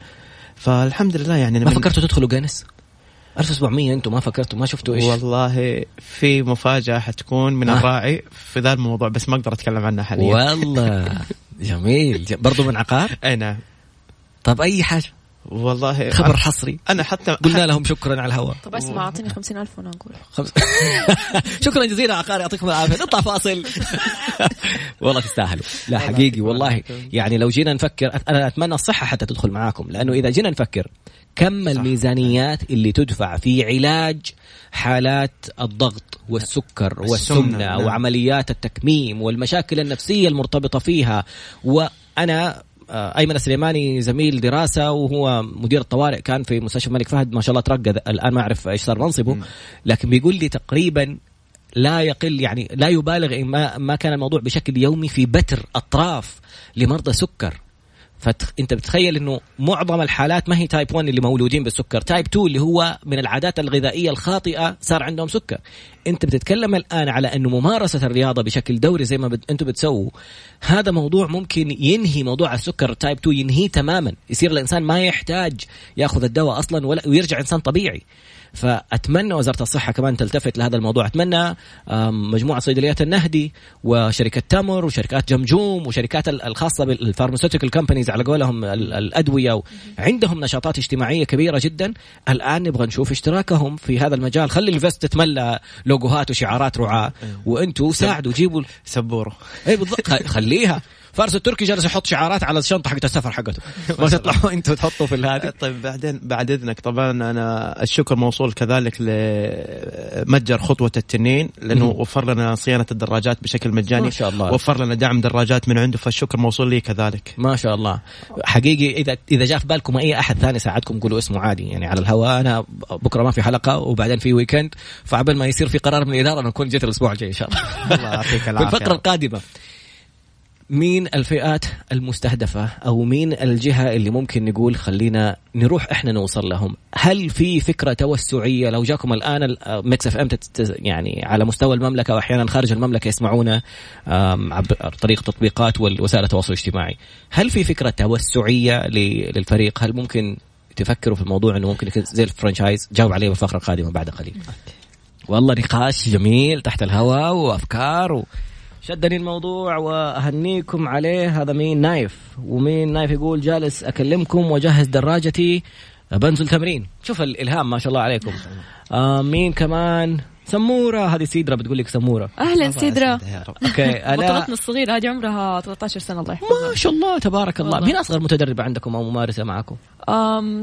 فالحمد لله يعني ما فكرتوا تدخلوا جينيس؟ 1700 أنتم ما فكرتوا ما شفتوا إيش. والله في مفاجأة حتكون من آه. الراعي في ذا الموضوع بس ما أقدر أتكلم عنها حاليا. والله. جميل. برضو من عقار؟ اي نعم طب أي حاجة؟ والله خبر حصري. أنا حتى قلنا لهم شكرا على الهواء. طب اسمع أعطيني 50000 وأنا أقول. خمس... شكرا جزيلا عقاري يعطيكم العافية. نطلع فاصل. والله تستاهلوا. لا حقيقي والله. يعني لو جينا نفكر أنا أتمنى الصحة حتى تدخل معاكم لأنه إذا جينا نفكر كم الميزانيات اللي تدفع في علاج حالات الضغط والسكر والسمنة نعم. وعمليات التكميم والمشاكل النفسية المرتبطة فيها. وأنا أيمن السليماني زميل دراسة وهو مدير الطوارئ كان في مستشفى الملك فهد. ما شاء الله ترقى الآن ما أعرف إيش صار منصبه. لكن بيقول لي تقريبا لا يقل يعني لا يبالغ ما ما كان الموضوع بشكل يومي في بتر أطراف لمرضى سكر. فانت بتخيل انه معظم الحالات ما هي type 1 اللي مولودين بالسكر. type 2 اللي هو من العادات الغذائية الخاطئة صار عندهم سكر. انت بتتكلم الآن على أنه ممارسة الرياضة بشكل دوري زي ما بت... أنتم بتسووا هذا موضوع ممكن ينهي موضوع السكر type 2 ينهيه تماما. يصير الإنسان ما يحتاج ياخذ الدواء أصلا ولا ويرجع إنسان طبيعي. فأتمنى وزارة الصحة كمان تلتفت لهذا الموضوع. أتمنى مجموعة صيدليات النهدي وشركة تمر وشركات جمجوم وشركات الخاصة بال pharmaceutical companies على قولهم الأدوية. عندهم نشاطات اجتماعية كبيرة جدا. الآن نبغى نشوف اشتراكهم في هذا المجال. خلي ال vest تتملى لوجوهات وشعارات رعاة. أيوه. وأنتم ساعدوا جيبوا سبورة. اي بالضبط. خليها. فارس التركي جالس يحط شعارات على الشنطة حقت السفر حقته. ما تطلعوا أنتم تحطوا في هذه طيب بعدين بعد إذنك طبعا أنا الشكر موصول كذلك لمتجر خطوة التنين لأنه وفر لنا صيانة الدراجات بشكل مجاني. ما شاء الله. وفر لنا دعم دراجات من عنده فالشكر موصول لي كذلك. ما شاء الله. حقيقي اذا إذا جاء في بالكم أي أحد ثاني ساعدكم قولوا اسمه عادي. يعني على الهواء أنا بكرة ما في حلقة وبعدين في weekend فقبل ما يصير في قرار من الإدارة أنا أكون جيت الأسبوع الجاي إن شاء الله. الله يعطيك العافيه في الفقره القادمة. مين الفئات المستهدفة أو مين الجهة اللي ممكن نقول خلينا نروح إحنا نوصل لهم؟ هل في فكرة توسعية؟ لو جاكم الآن Mix FM يعني على مستوى المملكة وأحيانا خارج المملكة يسمعونا عبر طريق تطبيقات ووسائل التواصل الاجتماعي. هل في فكرة توسعية للفريق؟ هل ممكن تفكروا في الموضوع إنه ممكن يكون زي ال franchise؟ جاوب عليه بالفقرة القادمة بعد قليل. والله نقاش جميل تحت الهواء وأفكار و... شدني الموضوع وأهنيكم عليه. هذا مين نايف ومين نايف يقول جالس أكلمكم وأجهز دراجتي بنزل تمرين. شوف الإلهام ما شاء الله عليكم. آه مين كمان؟ سمورة هذه سيدرا بتقول لك سمورة. أهلا سيدرا أوكي بطلتنا الصغيرة هذه عمرها 13 سنة الله يحفظها. ما شاء الله تبارك الله. مين أصغر متدربة عندكم أو ممارسة معكم؟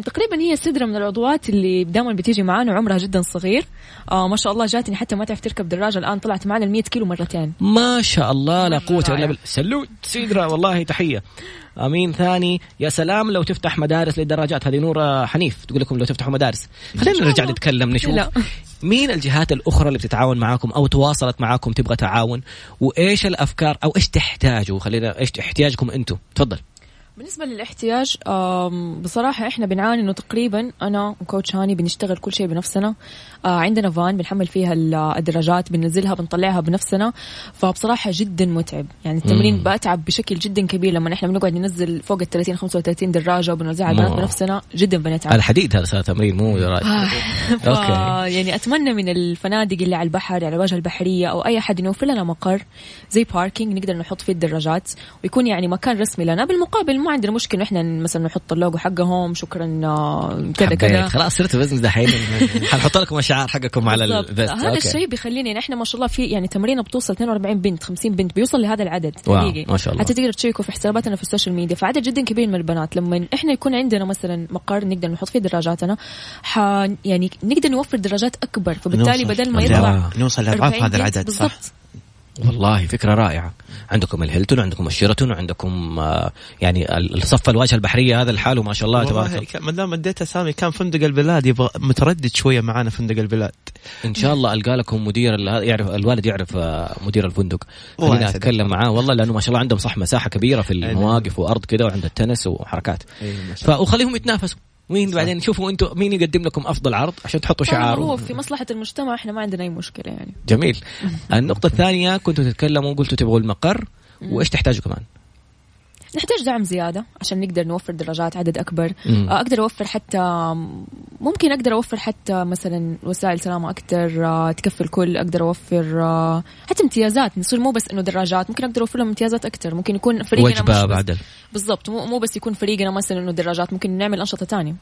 تقريبا هي سدرة من العضوات اللي دائما بتيجي معانا وعمرها جدا صغير. آه ما شاء الله جاتني حتى ما تعرف تركب دراجة الآن طلعت معنا ال 100 كيلو مرتين. ما شاء الله لا قوة إلا بالله. سلوت سيدرا والله تحية. أمين ثاني يا سلام لو تفتح مدارس للدراجات. هذه نورة حنيف تقول لكم لو تفتحوا مدارس. خلينا نرجع نتكلم نشوف لا. مين الجهات الأخرى اللي بتتعاون معاكم أو تواصلت معاكم تبغى تعاون وإيش الأفكار أو إيش تحتاجوا. خلينا إيش احتياجكم أنتم. تفضل. بالنسبة للاحتياج بصراحة إحنا بنعاني إنه تقريبا أنا وكوتش هاني بنشتغل كل شيء بنفسنا. آه، عندنا فان بنحمل فيها الدراجات بننزلها بنطلعها بنفسنا. فبصراحة جدا متعب. يعني التمرين بتعب بشكل جدا كبير. لما إحنا بنقعد ننزل فوق ال 30 35 دراجة وبنوزعها البنات بنفسنا جدا بنتعب. الحديد هذا صار تمرين مو دراجة آه، okay. يعني أتمنى من الفنادق اللي على البحر على الواجهة البحرية أو أي احد يوفر لنا مقر زي parking نقدر نحط فيه الدراجات ويكون يعني مكان رسمي لنا. بالمقابل ما عندنا مشكلة. إحنا مثلا نحط اللوجو حقهم شكرا آه، كذا كذا. خلاص صرت business دحين. حنحط لكم الشعار حقكم على ال vest هذا الشيء بيخليني يعني إحنا ما شاء الله في يعني تمرينة بتوصل 42 بنت 50 بنت بيوصل لهذا العدد حقيقي ما شاء الله. حتى تقدر تشيكوا في حساباتنا في ال social media. فعدد جدا كبير من البنات. لما إحنا يكون عندنا مثلا مقر نقدر نحط فيه دراجاتنا ح يعني نقدر نوفر دراجات أكبر. فبالتالي بدل ما يطلع نوصل. لأضعاف هذا العدد بالضبط. والله فكرة رائعة. عندكم الهيلتون وعندكم الشيراتون وعندكم آه، يعني الصف الواجهة البحرية هذا الحال وما شاء الله تبارك الله ما دام اديت اسامي كان فندق البلاد يبغى متردد شوية معانا فندق البلاد. إن شاء الله ألقى لكم مدير يعرف الوالد يعرف آه، مدير الفندق. خلينا أتكلم معاه. والله لأنه ما شاء الله عندهم صح مساحة كبيرة في المواقف وأرض كذا وعند التنس وحركات. فخليهم يتنافسوا. مين بعدين؟ شوفوا أنتم مين يقدم لكم أفضل عرض عشان تحطوا شعار هو في مصلحة المجتمع إحنا ما عندنا أي مشكلة يعني. جميل. النقطة الثانية كنتوا تتكلموا قلتوا تبغوا المقر وإيش تحتاجوا كمان؟ نحتاج دعم زيادة عشان نقدر نوفر دراجات عدد أكبر. مم. آه، أقدر أوفر حتى ممكن أقدر أوفر حتى مثلا وسائل سلامه أكثر آه، تكفي الكل. أقدر أوفر آه، حتى امتيازات. نصير مو بس إنه دراجات ممكن أقدر أوفر لهم امتيازات أكثر ممكن يكون فريقنا وجبه بعدل. بالضبط. مو مو بس يكون فريقنا مثلا إنه دراجات ممكن نعمل أنشطة ثانية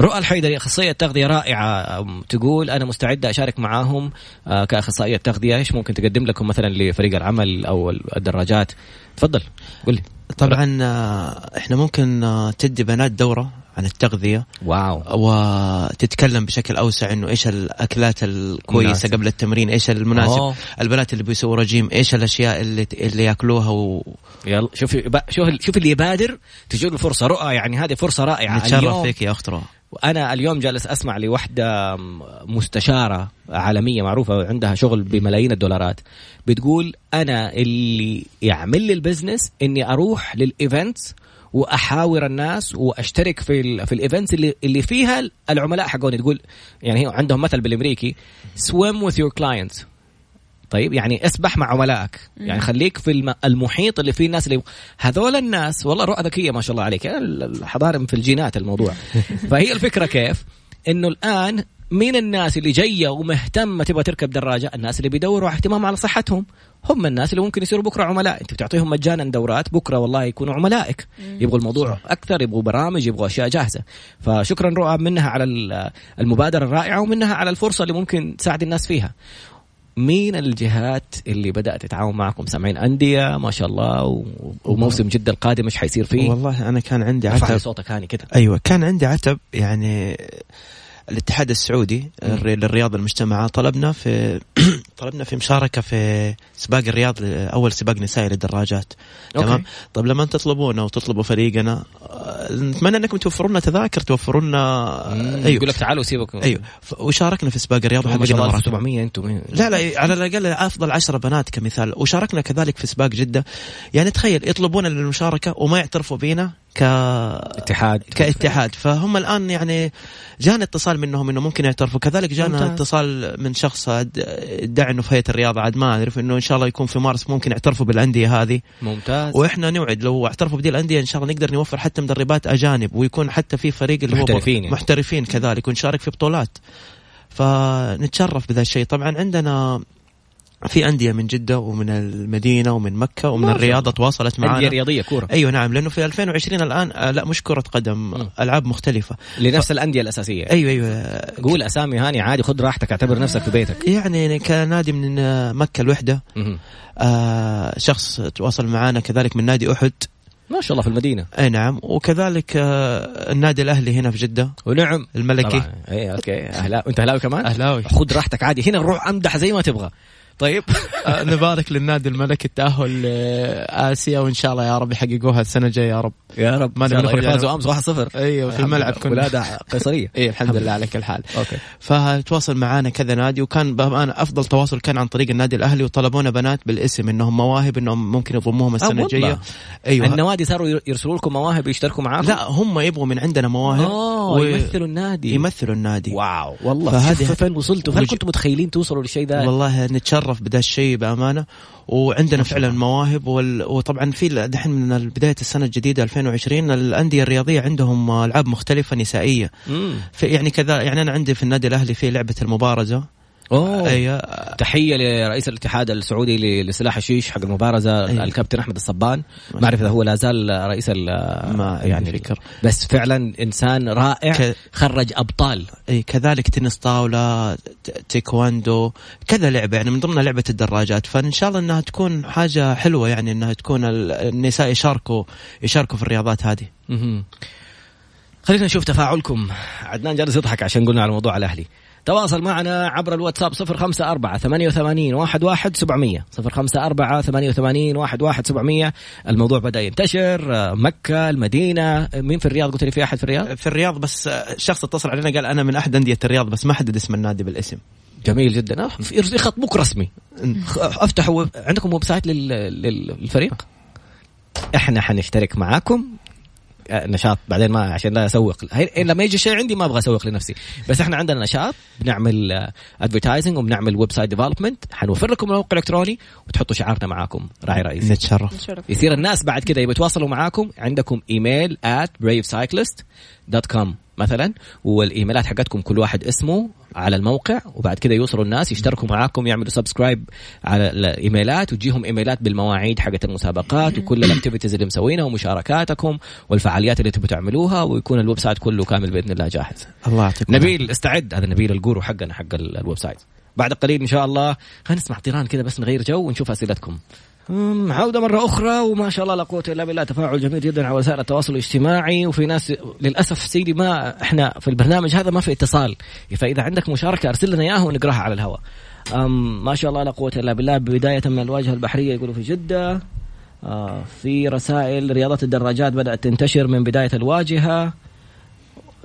رؤى الحيدري أخصائية تغذية رائعة تقول أنا مستعدة أشارك معاهم كأخصائية تغذية. إيش ممكن تقدم لكم مثلا لفريق العمل أو الدراجات؟ تفضل قل لي. طبعا آه، إحنا ممكن آه، تدي بنات دورة عن التغذية. wow. وتتكلم بشكل أوسع إنه إيش الأكلات الكويسة مناسب. قبل التمرين إيش المناسب. أوه. البنات اللي بيسووا رجيم إيش الأشياء اللي اللي يأكلوها و... يلا شوفي شوف شوف اللي يبادر تجي له فرصه رؤى يعني هذه فرصة رائعة. نتشرف فيك يا أخت رؤى. وأنا اليوم جالس أسمع لوحدة مستشارة عالمية معروفة عندها شغل بملايين الدولارات. بتقول أنا اللي يعمل لي ال business إني أروح لل events وأحاور الناس وأشترك في ال في الإيفنتس اللي اللي فيها العملاء حقوني. تقول يعني عندهم مثل بالإمريكي swim with your clients. طيب يعني اسبح مع عملائك. يعني خليك في المحيط اللي فيه الناس اللي هذول الناس والله رؤى ذكية ما شاء الله عليك الحضارة في الجينات الموضوع. فهي الفكرة كيف؟ إنه الآن مين الناس اللي جاية ومهتمة تبغى تركب دراجة؟ الناس اللي بيدوروا على اهتمام على صحتهم. هم الناس اللي ممكن يصيروا بكرة عملاء. أنت بتعطيهم مجانا دورات بكرة والله يكونوا عملائك. يبغوا الموضوع صح. أكثر يبغوا برامج يبغوا أشياء جاهزة. فشكرا رؤى منها على المبادرة الرائعة ومنها على الفرصة اللي ممكن تساعد الناس فيها. مين الجهات اللي بدأت تتعاون معكم. سامعين أندية ما شاء الله وموسم جدة القادم إيش حيصير فيه؟ والله أنا كان عندي عتب. صوتك هاني كده. أيوه كان عندي عتب يعني الاتحاد السعودي للرياض المجتمعة طلبنا في طلبنا في مشاركة في سباق الرياض أول سباق نسائي للدراجات. تمام؟ طيب لما تطلبونا وتطلبوا فريقنا نتمنى أنكم توفروا لنا تذاكر توفروا لنا أيوه. يقول لك تعالوا سيبكم أيوه. وشاركنا في سباق الرياض وحققنا 700 أنتم لا لا على الأقل أفضل 10 بنات كمثال. وشاركنا كذلك في سباق جدة. يعني تخيل يطلبون للمشاركة وما يعترفوا بينا اتحاد. كاتحاد. فهم الآن يعني جانا اتصال منهم إنه ممكن يعترفوا. كذلك جانا ممتاز. اتصال من شخص ادعي إنه في هيئة الرياضة. عاد ما أعرف إنه إن شاء الله يكون في مارس ممكن يعترفوا بالأندية هذه. ممتاز. وإحنا نوعد لو اعترفوا بدي الانديه إن شاء الله نقدر نوفر حتى مدربات أجانب ويكون حتى في فريق اللي محترفين هو محترفين كذلك ونشارك في بطولات. فنتشرف بذا الشيء. طبعا عندنا في أندية من جدة ومن المدينة ومن مكة ومن الرياض تواصلت معنا أندية رياضية كورة. أيوه نعم لأنه في 2020 الآن آه، لا مش كرة قدم م. ألعاب مختلفة. لنفس ف... الأندية الأساسية. أيوه أيوه. قول أسامي هاني عادي خذ راحتك اعتبر نفسك في بيتك. يعني كنادي من مكة الوحدة. آه شخص تواصل معنا كذلك من نادي أحد. ما شاء الله في المدينة. أي نعم وكذلك آه، النادي الأهلي هنا في جدة. ونعم. الملكي. اي okay. اهلاوي أنت أهلاوي كمان؟ أهلاوي. خذ راحتك عادي. هنا نروح أمدح زي ما تبغى. طيب. آه، نبارك للنادي الملكي التأهل لاسيا وإن شاء الله يا رب يحققوها السنة الجاية يا رب. يا رب. ما نبغى فازوا أمس 1-0 أيوه في الملعب كنا ولادة قيصرية. اي الحمد لله على كل حال. okay. فتواصل معنا كذا نادي وكان بامانه أفضل تواصل كان عن طريق النادي الأهلي وطلبونا بنات بالاسم إنهم مواهب إنهم ممكن يضموهم السنة الجاية. أيوه. النوادي صاروا يرسلوا لكم مواهب يشتركوا معاكم؟ لا هم يبغوا من عندنا مواهب و... يمثلوا النادي. يمثلوا النادي. wow والله. فهذه فين وصلتوا؟ هل كنتم متخيلين توصلوا للشيء ذا؟ والله نتشرف بدا الشيء بأمانة. وعندنا فعلا مواهب وال... وطبعا في دحين من بداية السنة الجديدة 2020 الأندية الرياضية عندهم ألعاب مختلفة نسائية. في يعني كذا يعني أنا عندي في النادي الأهلي في لعبة المبارزة. أوه. أيه. تحية لرئيس الاتحاد السعودي لسلاح الشيش حق المبارزة أيه. الكابتن أحمد الصبان. ما أعرف إذا هو لا زال رئيس ما يعني فكر. بس فعلا إنسان رائع ك... خرج أبطال. أي كذلك تنس طاولة تيكواندو كذا لعبة يعني من ضمنها لعبة الدراجات. فإن شاء الله إنها تكون حاجة حلوة يعني إنها تكون النساء يشاركوا يشاركوا في الرياضات هذه. خلينا نشوف تفاعلكم. عدنان جالس يضحك عشان قلنا على موضوع الأهلي. تواصل معنا عبر الواتساب صفر خمسة أربعة ثمانية وثمانين واحد واحد سبعمية. صفر خمسة أربعة ثمانية وثمانين واحد واحد سبعمية. الموضوع بدأ ينتشر مكة المدينة مين في الرياض؟ قلت لي في أحد في الرياض؟ في الرياض بس شخص اتصل علينا قال أنا من أحد أندية الرياض بس ما حدد اسم النادي بالاسم. جميل جدا. يخطبوك رسمي. أفتحوا عندكم website للفريق؟ إحنا حنشترك معاكم. نشاط بعدين ما عشان لا اسوق. لما يجي شيء عندي ما أبغى أسوق لنفسي. بس إحنا عندنا نشاط بنعمل advertising وبنعمل website development حنوفر لكم موقع الكتروني وتحطوا شعارنا معاكم. راعي رئيس نتشرف. يصير الناس بعد كذا يبغوا يتواصلوا معاكم عندكم email at bravecyclist.com مثلا والإيميلات حقتكم كل واحد اسمه على الموقع وبعد كده يوصلوا الناس يشتركوا معاكم يعملوا subscribe على الإيميلات وتجيهم إيميلات بالمواعيد حقت المسابقات وكل ال activities اللي مسوينها ومشاركاتكم والفعاليات اللي تبغوا تعملوها ويكون ال website كله كامل بإذن الله جاهز. الله يعطيكم نبيل استعد هذا نبيل ال guru حقنا حق ال website. بعد قليل إن شاء الله خلينا نسمع طيران كذا بس نغير جو ونشوف أسئلتكم. عودة مرة أخرى وما شاء الله لا قوة إلا بالله تفاعل جميل جدا على وسائل التواصل الاجتماعي. وفي ناس للأسف سيدي ما إحنا في البرنامج هذا ما في اتصال. فإذا عندك مشاركة أرسل لنا إياها ونقراها على الهواء. ما شاء الله لا قوة إلا بالله. بداية من الواجهة البحرية يقولوا في جدة آه في رسائل رياضة الدراجات بدأت تنتشر من بداية الواجهة.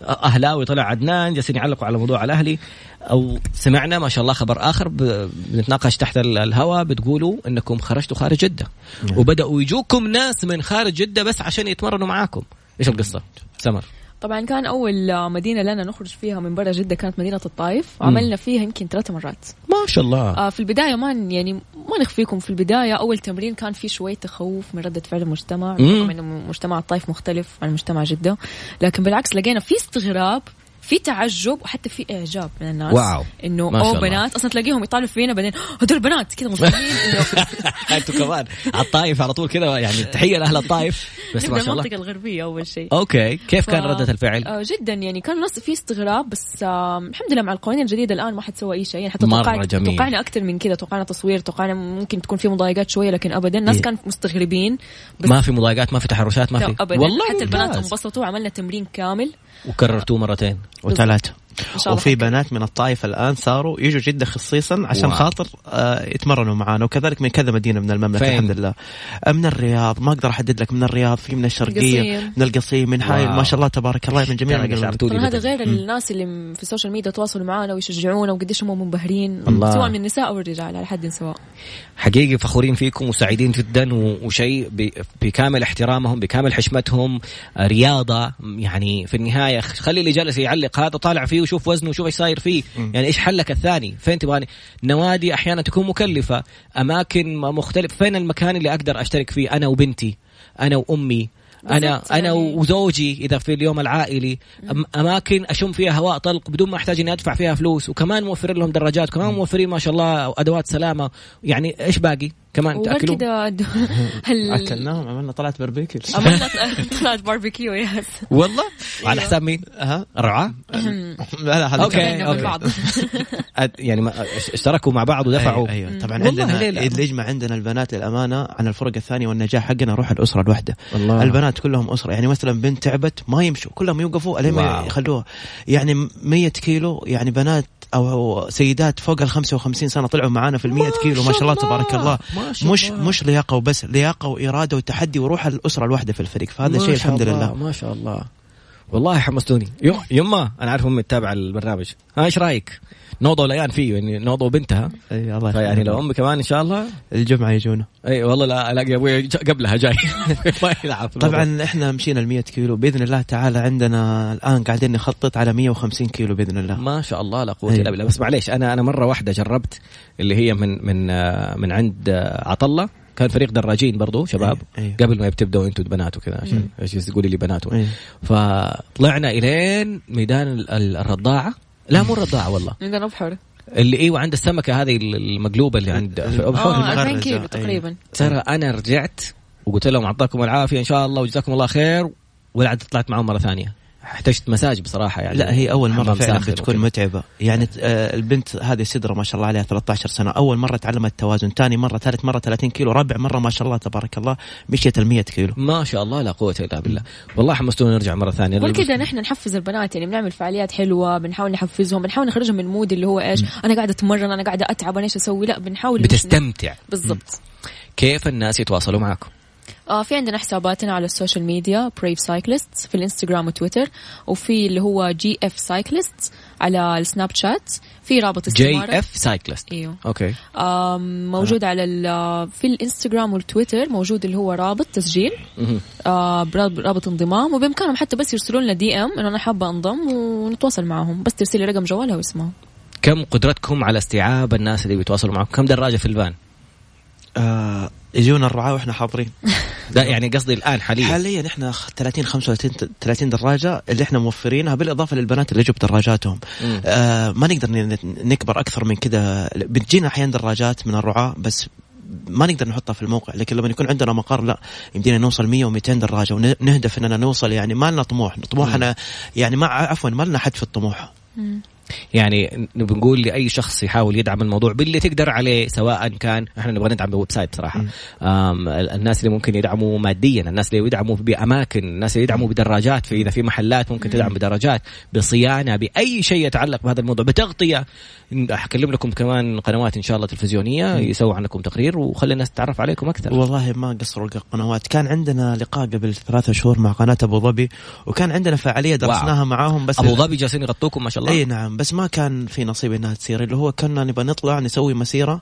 أهلاوي طلع عدنان جالسين يعلقوا على موضوع الأهلي. أو سمعنا ما شاء الله خبر آخر بنتناقش تحت الهواء بتقولوا إنكم خرجتوا خارج جدة. نعم. وبدأوا يجوكم ناس من خارج جدة بس عشان يتمرنوا معاكم. إيش القصة؟ سمر. طبعا كان أول مدينة لنا نخرج فيها من برا جدة كانت مدينة الطائف وعملنا فيها يمكن ثلاث مرات. ما شاء الله. آه في البداية ما يعني ما نخفيكم في البداية أول تمرين كان في شوية تخوف من ردة فعل المجتمع. رغم إنه مجتمع الطائف مختلف عن مجتمع جدة. لكن بالعكس لقينا في استغراب في تعجب وحتى في إعجاب من الناس. واو. إنه أو بنات أصلا تلاقيهم يطالعوا فينا بعدين هدول بنات. كذا انه أنتوا كمان. على الطايف على طول كذا يعني تحية لأهل الطايف بس ما شاء الله. المنطقة الغربية أول شيء. أوكي. كيف. كان ردة الفعل؟ آه جدا يعني كان الناس في استغراب بس الحمد لله مع القوانين الجديدة الآن ما حد سوى أي شيء. يعني حتى توقعنا توقعنا أكثر من كذا. توقعنا تصوير توقعنا ممكن تكون في مضايقات شوية لكن ابدا الناس إيه؟ كانوا مستغربين. ما في مضايقات ما في تحرشات ما في. والله حتى البنات انبسطوا عملنا تمرين كامل. وكررتوه مرتين. وثلاثة. وفي بنات من الطائف الآن صاروا يجوا جدة خصيصا عشان wow. خاطر آه يتمرنوا معانا وكذلك من كذا مدينة من المملكة فين؟ الحمد لله آه من الرياض ما أقدر أحدد لك من الرياض في من الشرقية. من القصيم من حايل ما شاء الله تبارك الله من جميع هذا غير الناس اللي في ال social media تواصلوا معنا ويشجعونا وقديش هم منبهرين الله. سواء من النساء أو الرجال على حد سواء حقيقي فخورين فيكم وسعيدين جدا وشيء بكامل احترامهم بكامل حشمتهم رياضة يعني في النهاية خلي اللي جالس يعلق هذا طالع فيه وشوف وزنه وشوف إيش صاير فيه. يعني إيش حلك الثاني؟ فين تبغاني؟ نوادي أحيانا تكون مكلفة. أماكن مختلفة. فين المكان اللي أقدر أشترك فيه؟ أنا وبنتي أنا وأمي أنا يعني. أنا وزوجي إذا في اليوم العائلي. أماكن أشم فيها هواء طلق بدون ما أحتاج إني أدفع فيها فلوس. وكمان موفرين لهم دراجات وكمان موفرين ما شاء الله أدوات سلامة. يعني إيش باقي؟ كمان تاكلوا كذا هل... أكلناهم عملنا طلعت باربيكيو عملنا طلعة barbecue yes والله؟ على حساب مين؟ أها. الرعاة؟ لا لا okay okay. يعني اشتركوا مع بعض ودفعوا. أيوه, أيوة. طبعا عندنا اللي يجمع عندنا البنات للأمانة عن الفرق الثانية والنجاح حقنا روح الأسرة الواحدة. الله. البنات كلهم أسرة. يعني مثلا بنت تعبت ما يمشوا كلهم يوقفوا لين ما يخلوها؟ يعني 100 كيلو يعني بنات أو سيدات فوق ال 55 سنة طلعوا معانا في ال 100 كيلو ما شاء الله تبارك الله مش الله. مش لياقة وبس لياقة وإرادة وتحدي وروح الأسرة الواحدة في الفريق فهذا شيء الحمد لله. ما شاء الله. والله حمستوني يما أنا عارف أمي تتابع البرنامج. ها إيش رأيك؟ نوضه الأيام فيه يعني نوضه وبنتها إي الله يعني لو امي كمان إن شاء الله. الجمعة يجونا. إي والله لا ألاقي أبوي قبلها جاي. ما يلعب. طبعا إحنا مشينا ال 100 كيلو. بإذن الله تعالى عندنا الآن قاعدين نخطط على 150 كيلو بإذن الله. ما شاء الله لا قوة إلا بالله. بس معليش أنا أنا مرة واحدة جربت اللي هي من من من عند عطلة. كان فريق دراجين برضو شباب. أيه. أيه. قبل ما تبداوا أنتم بنات وكذا عشان إيش تقولي لي بنات أيه. فطلعنا إلين ميدان الرضاعة. لا مو الرضاعة والله. ميدان ابحر اللي أيوه عند السمكة هذه المقلوبة اللي عند في ابحر آه كيلو تقريبا. ترى أنا رجعت وقلت لهم أعطاكم العافية إن شاء الله وجزاكم الله خير ولا طلعت معهم مرة ثانية. احتجت مساج بصراحة يعني. لا هي أول مرة فعلا بتكون متعبة. يعني آه البنت هذه سدرة ما شاء الله عليها 13 سنة. أول مرة تعلمت التوازن ثاني مرة ثالث مرة 30 كيلو رابع مرة ما شاء الله تبارك الله مشيت ال 100 كيلو. ما شاء الله لا قوة إلا بالله. والله حمستونا نرجع مرة ثانية. وكذا نحن نحفز البنات يعني بنعمل فعاليات حلوة بنحاول نحفزهم بنحاول نخرجهم من ال mood اللي هو إيش أنا قاعدة أتمرن أنا قاعدة أتعب أنا إيش أسوي؟ لا بنحاول بتستمتع. بالضبط. كيف الناس يتواصلوا معكم؟ آه في عندنا حساباتنا على ال social media Brave Cyclist في الإنستغرام وتويتر وفي اللي هو JF Cyclist على السناب شات في رابط JF Cyclist إيوه. okay. موجود على في الإنستغرام والتويتر موجود اللي هو رابط تسجيل. آه رابط انضمام وبإمكانهم حتى بس يرسلوا لنا DM إنه أنا حابة أنضم ونتواصل معهم. بس ترسلي رقم جوالها واسمها كم قدرتكم على استيعاب الناس اللي بيتواصلوا معكم؟ كم دراجة في الفان آه يجونا الرعاة وإحنا حاضرين. لا يعني قصدي الآن حاليا. حاليا إحنا 30 35 30 دراجة اللي إحنا موفرينها بالإضافة للبنات اللي جبت دراجاتهم آه ما نقدر نكبر أكثر من كذا. بتجينا أحيانا دراجات من الرعاة بس ما نقدر نحطها في الموقع. لكن لما يكون عندنا مقر لا يمدينا نوصل 100 و200 دراجة ونهدف إننا نوصل يعني ما لنا طموح. طموحنا يعني ما عفوا ما لنا حد في الطموح. يعني بنقول لأي شخص يحاول يدعم الموضوع باللي تقدر عليه سواء كان إحنا نبغى ندعم ب website صراحة. الناس اللي ممكن يدعموا ماديا الناس اللي يدعموا بأماكن الناس اللي يدعموا بدراجات في إذا في محلات ممكن تدعم بدراجات بصيانة بأي شيء يتعلق بهذا الموضوع بتغطية. أكلم لكم كمان قنوات إن شاء الله تلفزيونية يسووا عنكم تقرير وخلي الناس تتعرف عليكم أكثر. والله ما قصروا القنوات. كان عندنا لقاء قبل ثلاثة شهور مع قناة أبو ظبي وكان عندنا فعالية درسناها معاهم بس أبو ظبي جالسين يغطوكم ما شاء الله. إي نعم بس ما كان في نصيب إنها تصير اللي هو كنا نبغى نطلع نسوي مسيرة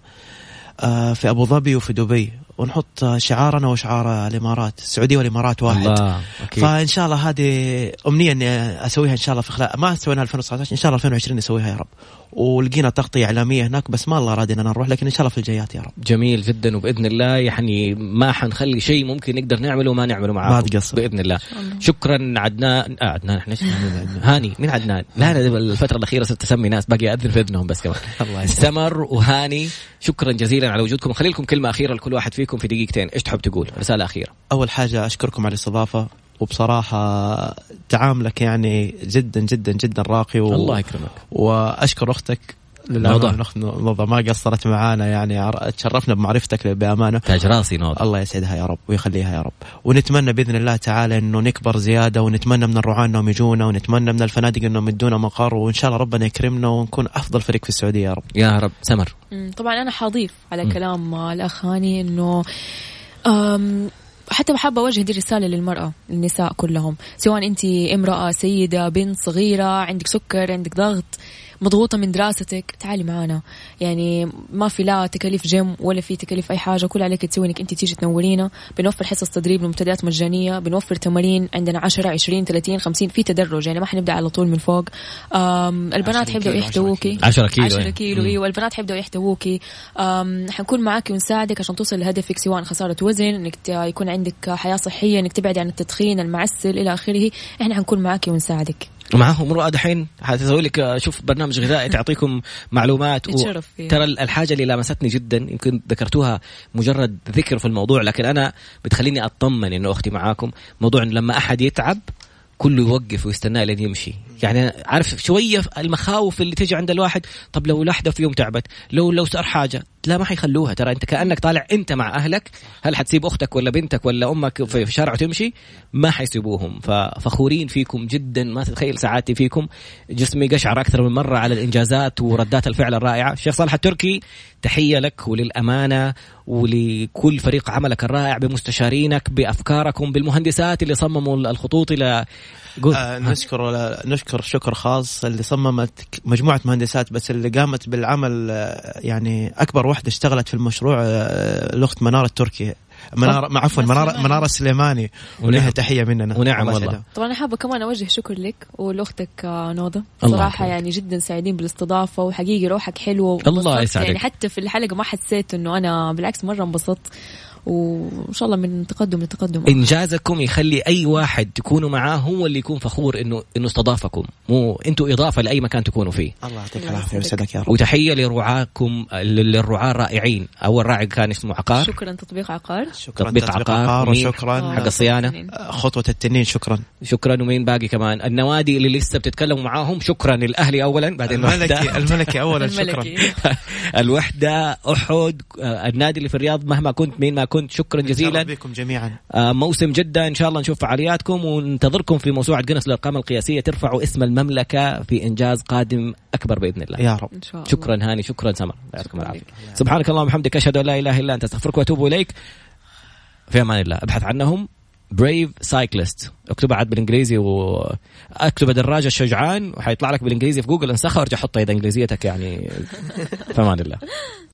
آه، في أبو ظبي وفي دبي. ونحط شعارنا وشعار الإمارات السعودية والإمارات واحد. الله. أكيد. فإن شاء الله هذه أمنية إني أسويها إن شاء الله في خلال ما سويناها 2019 إن شاء الله 2020 نسويها يا رب. ولقينا تغطية إعلامية هناك بس ما الله راد اننا نروح لكن إن شاء الله في الجايات يا رب. جميل جدا وبإذن الله يعني ما حنخلي شيء ممكن نقدر نعمله وما نعمله معاكم. ما تقصر. بإذن الله. شكرا عدنان آه عدنان إحنا هاني مين عدنان؟ لا أنا الفترة الأخيرة صرت أسمي ناس باقي أذن في إذنهم بس كمان. الله سمر وهاني شكرا جزيلا على وجودكم. خلي لكم كلمة أخيرة لكل واحد فيكم. في دقيقتين. إيش تحب تقول؟ رسالة أخيرة. أول حاجة أشكركم على الاستضافة وبصراحة تعاملك يعني جدا جدا جدا راقي و... الله يكرمك. وأشكر أختك للأمانة نوضة ما قصرت معانا يعني تشرفنا بمعرفتك بأمانة تاج راسي نوضة الله يسعدها يا رب ويخليها يا رب. ونتمنى بإذن الله تعالى أنه نكبر زيادة ونتمنى من الرعاة أنهم يجونا ونتمنى من الفنادق أنهم يدونا مقر وإن شاء الله ربنا يكرمنا ونكون أفضل فريق في السعودية يا رب. يا رب. سمر. طبعا أنا حضيف على م. كلام الأخ هاني أنه حتى بحب أوجه دي الرسالة للمرأة النساء كلهم. سواء أنت امرأة سيدة بنت صغيرة عندك سكر عندك ضغط. مضغوطة من دراستك تعالي معنا يعني ما في لا تكاليف جيم ولا في تكاليف أي حاجة كل عليك تسوي إنك أنت تيجي تنورينا. بنوفر حصص تدريب لمنتديات مجانية بنوفر تمارين عندنا 10 20 30 50 في تدرج. يعني ما حنبدأ على طول من فوق. البنات حيبدأوا يحتووكي. 10 كيلو 10 كيلو إيوه البنات حيبدأوا يحتووكي. حنكون معاكي ونساعدك عشان توصل لهدفك سواء خسارة وزن إنك يكون عندك حياة صحية إنك تبعدي عن التدخين المعسل إلى آخره. إحنا حنكون معاكي ونساعدك. ومعاهم امرأة دحين. حتسوي لك شوف برنامج غذائي تعطيكم معلومات. و... ترى الحاجة اللي لامستني جدا يمكن ذكرتوها مجرد ذكر في الموضوع لكن أنا بتخليني أطمن إنه أختي معاكم. موضوع إن لما أحد يتعب كله يوقف ويستناه لين يمشي. يعني عارف شوية المخاوف اللي تجي عند الواحد طب لو لحظة في يوم تعبت لو لو صار حاجة لا ما حيخلوها. ترى انت كأنك طالع انت مع أهلك. هل حتسيب أختك ولا بنتك ولا أمك في الشارع وتمشي؟ ما حيسيبوهم. ففخورين فيكم جدا. ما تتخيل سعادتي فيكم. جسمي قشعر أكثر من مرة على الإنجازات وردات الفعل الرائعة. الشيخ صالح التركي تحية لك وللأمانة ولكل فريق عملك الرائع بمستشارينك بأفكاركم بالمهندسات اللي صمموا الخطوط إلى آه نشكر نشكر شكر خاص اللي صممت مجموعة مهندسات بس اللي قامت بالعمل آه، يعني أكبر واحدة اشتغلت في المشروع آه، الأخت منار التركي. منارة عفوا منارة منارة السليماني ولها تحية مننا. ونعم والله. طبعا أنا حابة كمان أوجه شكر لك ولأختك آه، نوضة. صراحة يعني جدا سعيدين بالاستضافة وحقيقي روحك حلوة الله يسعدك يعني حتى في الحلقة ما حسيت إنه أنا بالعكس مرة انبسطت. وإن شاء الله من تقدم لتقدم. انجازكم يخلي أي واحد تكونوا معاه هو اللي يكون فخور إنه إنه استضافكم. مو أنتم إضافة لأي مكان تكونوا فيه. الله يعطيك العافية ويسعدك يا رب. وتحية لرعاكم للرعاة الرائعين. أول راعي كان اسمه عقار. شكرا تطبيق عقار. شكرا تطبيق, تطبيق عقار, عقار وشكرا. حق الصيانة. خطوة التنين شكرا. شكرا ومين باقي كمان؟ النوادي اللي لسه بتتكلموا معاهم. شكرا الاهلي اولا بعدين الملكي الملكي اولا شكرا. الوحدة أحد النادي اللي في الرياض مهما كنت مين ما كنت شكرا جزيلا. بكم جميعا. آه موسم جدة إن شاء الله نشوف فعالياتكم وننتظركم في موسوعة جنس للأرقام القياسية. ترفعوا اسم المملكة في إنجاز قادم أكبر بإذن الله. يا رب. إن شاء الله. شكرا هاني شكرا سمر. يعطيكم العافية. سبحانك اللهم وبحمدك أشهد أن لا إله إلا أنت أستغفرك وأتوب إليك. في أمان الله. أبحث عنهم. Brave Cyclist اكتبها عاد بالإنجليزي واكتب دراجه شجعان وحيطلع لك بالإنجليزي في جوجل. انسخها وارجع حطها اذا إنجليزيتك يعني. فمان الله.